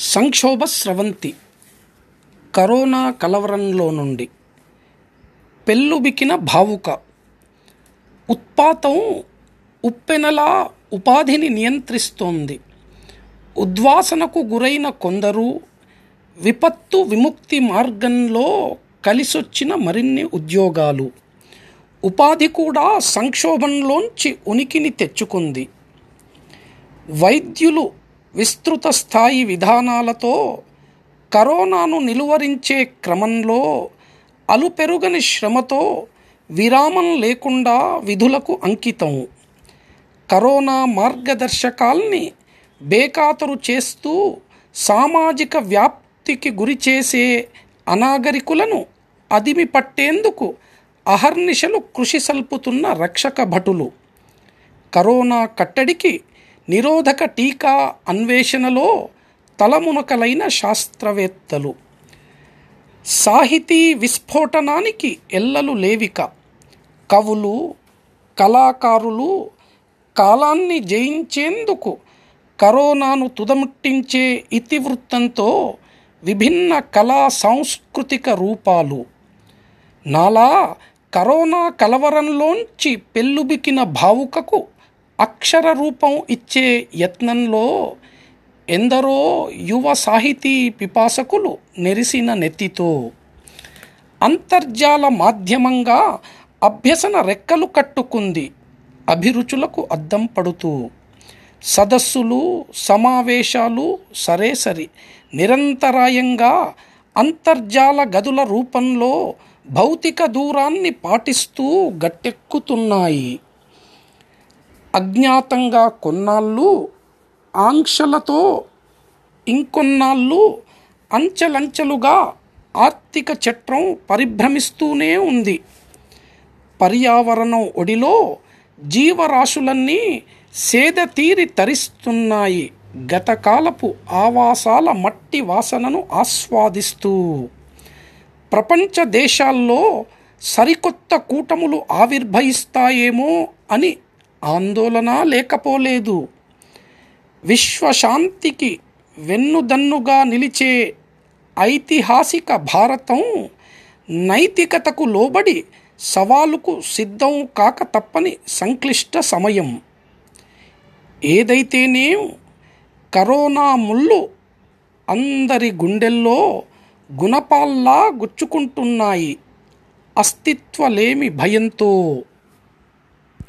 సంక్షోభ స్రవంతి. కరోనా కలవరంలో నుండి పెళ్ళుబికిన భావుక. ఉత్పాతం ఉప్పెనలా ఉపాధిని నియంత్రిస్తోంది. ఉద్వాసనకు గురైన కొందరు విపత్తు విముక్తి మార్గంలో కలిసొచ్చిన మరిన్ని ఉద్యోగాలు. ఉపాధి కూడా సంక్షోభంలోంచి ఉనికిని తెచ్చుకుంది. వైద్యులు విస్తృత స్థాయి విధానాలతో కరోనాను నిలువరించే క్రమంలో అలుపెరుగని శ్రమతో విరామం లేకుండా విధులకు అంకితం. కరోనా మార్గదర్శకాల్ని బేఖాతరు చేస్తూ సామాజిక వ్యాప్తికి గురిచేసే అనాగరికులను అదిమి పట్టేందుకు అహర్నిశలు కృషి సల్పుతున్న రక్షక భటులు. కరోనా కట్టడికి నిరోధక టీకా అన్వేషణలో తలమునకలైన శాస్త్రవేత్తలు. సాహితీ విస్ఫోటనానికి ఎల్లలు లేవిక. కవులు కళాకారులు కాలాన్ని జయించేందుకు కరోనాను తుదముట్టించే ఇతివృత్తంతో విభిన్న కళా సాంస్కృతిక రూపాలు. నాలా కరోనా కలవరంలోంచి పెళ్ళుబికిన భావుకకు అక్షర రూపం ఇచ్చే యత్నంలో ఎందరో యువ సాహితీ పిపాసకులు నెరిసిన నెత్తితో అంతర్జాల మాధ్యమంగా అభ్యసన రెక్కలు కట్టుకుంది అభిరుచులకు అద్దం పడుతూ. సదస్సులు సమావేశాలు సరే సరి. నిరంతరాయంగా అంతర్జాల గదుల రూపంలో భౌతిక దూరాన్ని పాటిస్తూ గట్టెక్కుతున్నాయి. అజ్ఞాతంగా కొన్నాళ్ళు ఆంక్షలతో ఇంకొన్నాళ్ళు అంచెలంచెలుగా ఆర్థిక చట్రం పరిభ్రమిస్తూనే ఉంది. పర్యావరణం ఒడిలో జీవరాశులన్నీ సేద తీరి తరిస్తున్నాయి. గతకాలపు ఆవాసాల మట్టి వాసనను ఆస్వాదిస్తూ. ప్రపంచ దేశాల్లో సరికొత్త కూటములు ఆవిర్భవిస్తాయేమో అని ఆందోళన లేకపోలేదు. విశ్వశాంతికి వెన్నుదన్నుగా నిలిచే ఐతిహాసిక భారతం నైతికతకు లోబడి సవాలుకు సిద్ధం కాక తప్పని సంక్లిష్ట సమయం. ఏదైతేనేం కరోనా ముళ్ళు అందరి గుండెల్లో గుణపాల్లా గుచ్చుకుంటున్నాయి. అస్తిత్వలేమి భయంతో